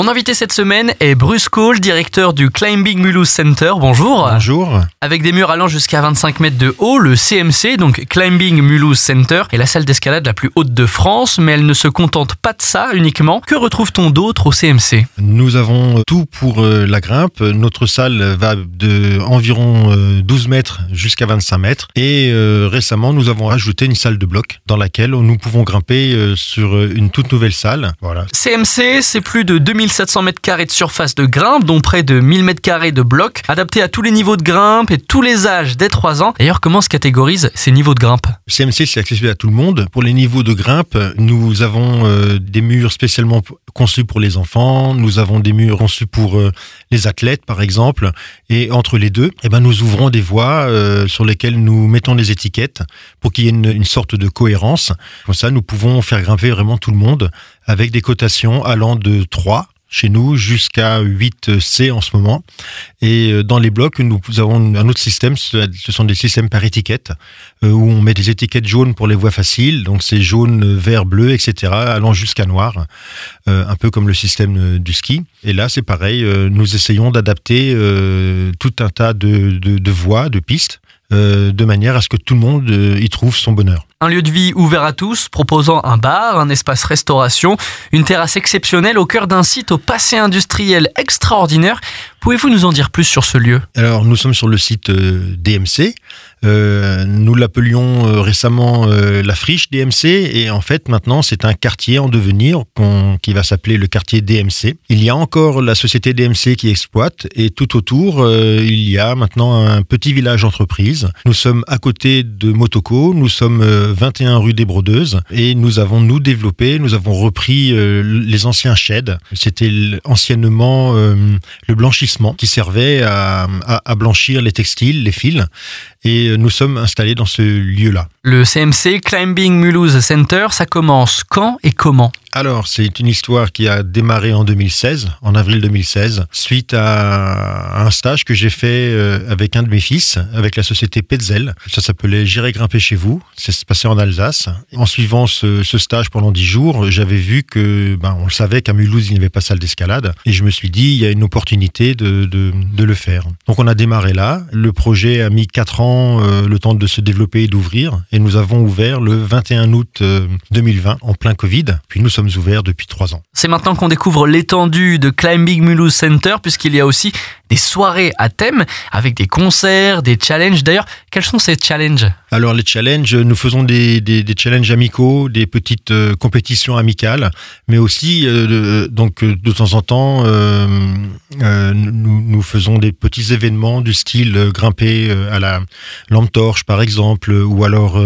Mon invité cette semaine est Bruce Cole, directeur du Climbing Mulhouse Center. Bonjour. Bonjour. Avec des murs allant jusqu'à 25 mètres de haut, le CMC, donc Climbing Mulhouse Center, est la salle d'escalade la plus haute de France, mais elle ne se contente pas de ça uniquement. Que retrouve-t-on d'autre au CMC Nous avons tout pour euh, la grimpe. Notre salle va de environ 12 euh, mètres jusqu'à 25 mètres. Et euh, récemment, nous avons rajouté une salle de bloc dans laquelle nous pouvons grimper sur une toute nouvelle salle. Voilà. CMC, c'est plus de 2000 1700 mètres carrés de surface de grimpe, dont près de 1000 mètres carrés de blocs, adaptés à tous les niveaux de grimpe et tous les âges dès 3 ans. D'ailleurs, comment se catégorisent ces niveaux de grimpe? CMC, c'est accessible à tout le monde. Pour les niveaux de grimpe, nous avons euh, des murs spécialement conçus pour les enfants, nous avons des murs conçus pour euh, les athlètes, par exemple, et entre les deux, eh ben, nous ouvrons des voies euh, sur lesquelles nous mettons des étiquettes pour qu'il y ait une, une sorte de cohérence. Comme ça, nous pouvons faire grimper vraiment tout le monde avec des cotations allant de 3 chez nous jusqu'à 8C en ce moment. Et euh, dans les blocs, nous avons un autre système, ce sont des systèmes par étiquette, euh, où on met des étiquettes jaunes pour les voies faciles, donc c'est jaune, vert, bleu, etc., allant jusqu'à noir, euh, un peu comme le système du ski. Et là, c'est pareil, nous essayons d'adapter tout un tas de, de, de voies, de pistes, de manière à ce que tout le monde y trouve son bonheur. Un lieu de vie ouvert à tous, proposant un bar, un espace restauration, une terrasse exceptionnelle au cœur d'un site au passé industriel extraordinaire. Pouvez-vous nous en dire plus sur ce lieu? Alors, nous sommes sur le site euh, DMC. Euh, nous l'appelions euh, récemment la friche DMC et en fait maintenant c'est un quartier en devenir qui va s'appeler le quartier DMC. Il y a encore la société DMC qui exploite et tout autour il y a maintenant un petit village entreprise. Nous sommes à côté de Motoko, nous sommes 21 rue des Brodeuses et nous avons nous développé, nous avons repris euh, les anciens sheds. C'était anciennement euh, le blanchissement qui servait à, à, blanchir les textiles, les fils et nous sommes installés dans ce lieu-là. Le CMC Climbing Mulhouse Center, ça commence quand et comment? Alors, c'est une histoire qui a démarré en 2016, en avril 2016, suite à un stage que j'ai fait euh, avec un de mes fils, avec la société Petzel. Ça s'appelait J'irai grimper chez vous. Ça s'est passé en Alsace. En suivant ce, stage pendant dix jours, j'avais vu que, ben, on le savait qu'à Mulhouse, il n'y avait pas salle d'escalade. Et je me suis dit, il y a une opportunité de, de, le faire. Donc, on a démarré là. Le projet a mis quatre ans, euh, le temps de se développer et d'ouvrir. Et nous avons ouvert le 21 août 2020, euh, en plein Covid. Puis nous ouverts depuis trois ans. C'est maintenant qu'on découvre l'étendue de Climbing Mulhouse Center, puisqu'il y a aussi des soirées à thème avec des concerts, des challenges. D'ailleurs, quels sont ces challenges? Alors les challenges, nous faisons des, des, des challenges amicaux, des petites euh, compétitions amicales, mais aussi euh, donc euh, de temps en temps, nous, nous, faisons des petits événements du style grimper à la lampe torche par exemple, ou alors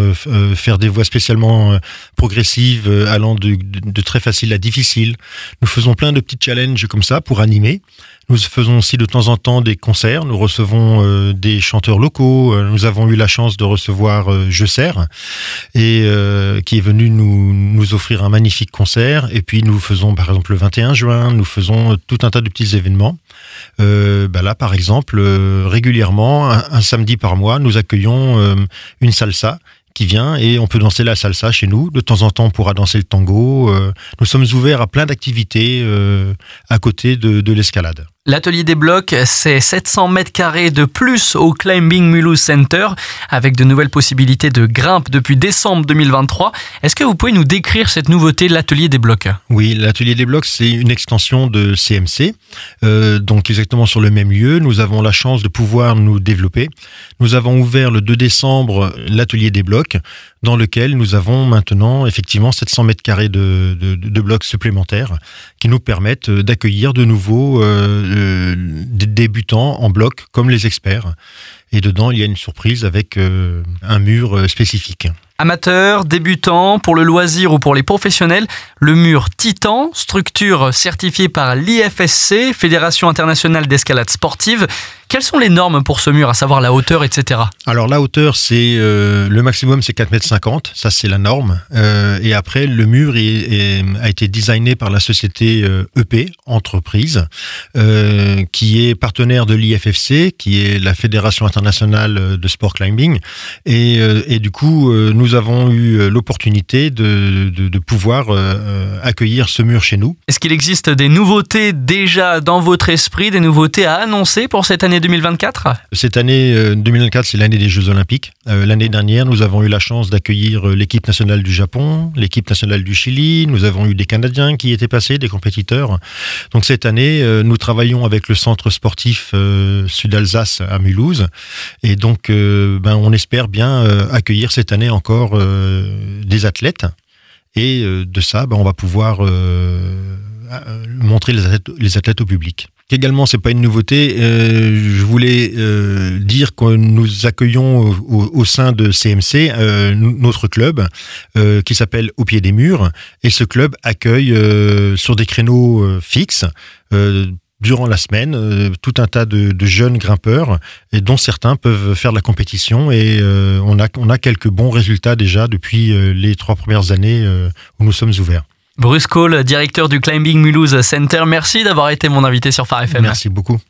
faire des voies spécialement progressives allant de, de, de très facile à difficile. Nous faisons plein de petits challenges comme ça pour animer. Nous faisons aussi de temps en temps des concerts. Nous recevons euh, des chanteurs locaux. Euh, nous avons eu la chance de recevoir euh, Je Sers et euh, qui est venu nous, nous offrir un magnifique concert. Et puis nous faisons par exemple le 21 juin, nous faisons tout un tas de petits événements. Bah là, par exemple, régulièrement, un, samedi par mois, nous accueillons une salsa qui vient et on peut danser la salsa chez nous. De temps en temps, on pourra danser le tango. Euh, nous sommes ouverts à plein d'activités euh, à côté de, de l'escalade. L'atelier des blocs, c'est 700 mètres carrés de plus au Climbing Mulhouse Center, avec de nouvelles possibilités de grimpe depuis décembre 2023. Est-ce que vous pouvez nous décrire cette nouveauté, l'atelier des blocs? Oui, l'atelier des blocs, c'est une extension de CMC, euh, donc exactement sur le même lieu. Nous avons la chance de pouvoir nous développer. Nous avons ouvert le 2 décembre l'atelier des blocs, dans lequel nous avons maintenant effectivement 700 mètres carrés de, blocs supplémentaires qui nous permettent d'accueillir de nouveaux euh, des débutants en bloc comme les experts. Et dedans, il y a une surprise avec euh, un mur euh, spécifique. Amateurs, débutants, pour le loisir ou pour les professionnels, le mur Titan, structure certifiée par l'IFSC, Fédération internationale d'escalade sportive, Quelles sont les normes pour ce mur, à savoir la hauteur, etc. Alors la hauteur, c'est euh, le maximum, c'est 4 mètres 50, ça c'est la norme. Euh, et après, le mur a été designé par la société EP e Entreprise, qui est partenaire de l'IFFC, qui est la Fédération internationale de sport climbing. Et, et du coup, nous avons eu l'opportunité de, de, de, pouvoir accueillir ce mur chez nous. Est-ce qu'il existe des nouveautés déjà dans votre esprit, des nouveautés à annoncer pour cette année 2024 Cette année 2024, euh, c'est l'année des Jeux Olympiques. Euh, l'année dernière, nous avons eu la chance d'accueillir euh, l'équipe nationale du Japon, l'équipe nationale du Chili. Nous avons eu des Canadiens qui étaient passés, des compétiteurs. Donc cette année, nous travaillons avec le centre sportif Sud-Alsace à Mulhouse. Et donc, ben, on espère bien accueillir cette année encore des athlètes. Et de ça, ben, on va pouvoir montrer les athlètes au public. Également, c'est pas une nouveauté. Euh, je voulais euh, dire que nous accueillons au, sein de CMC euh, notre club qui s'appelle Au pied des murs, et ce club accueille sur des créneaux fixes durant la semaine tout un tas de, jeunes grimpeurs et dont certains peuvent faire de la compétition et on a on a quelques bons résultats déjà depuis les trois premières années où nous sommes ouverts. Bruce Cole, directeur du Climbing Mulhouse Center, merci d'avoir été mon invité sur Phare FM. Merci beaucoup.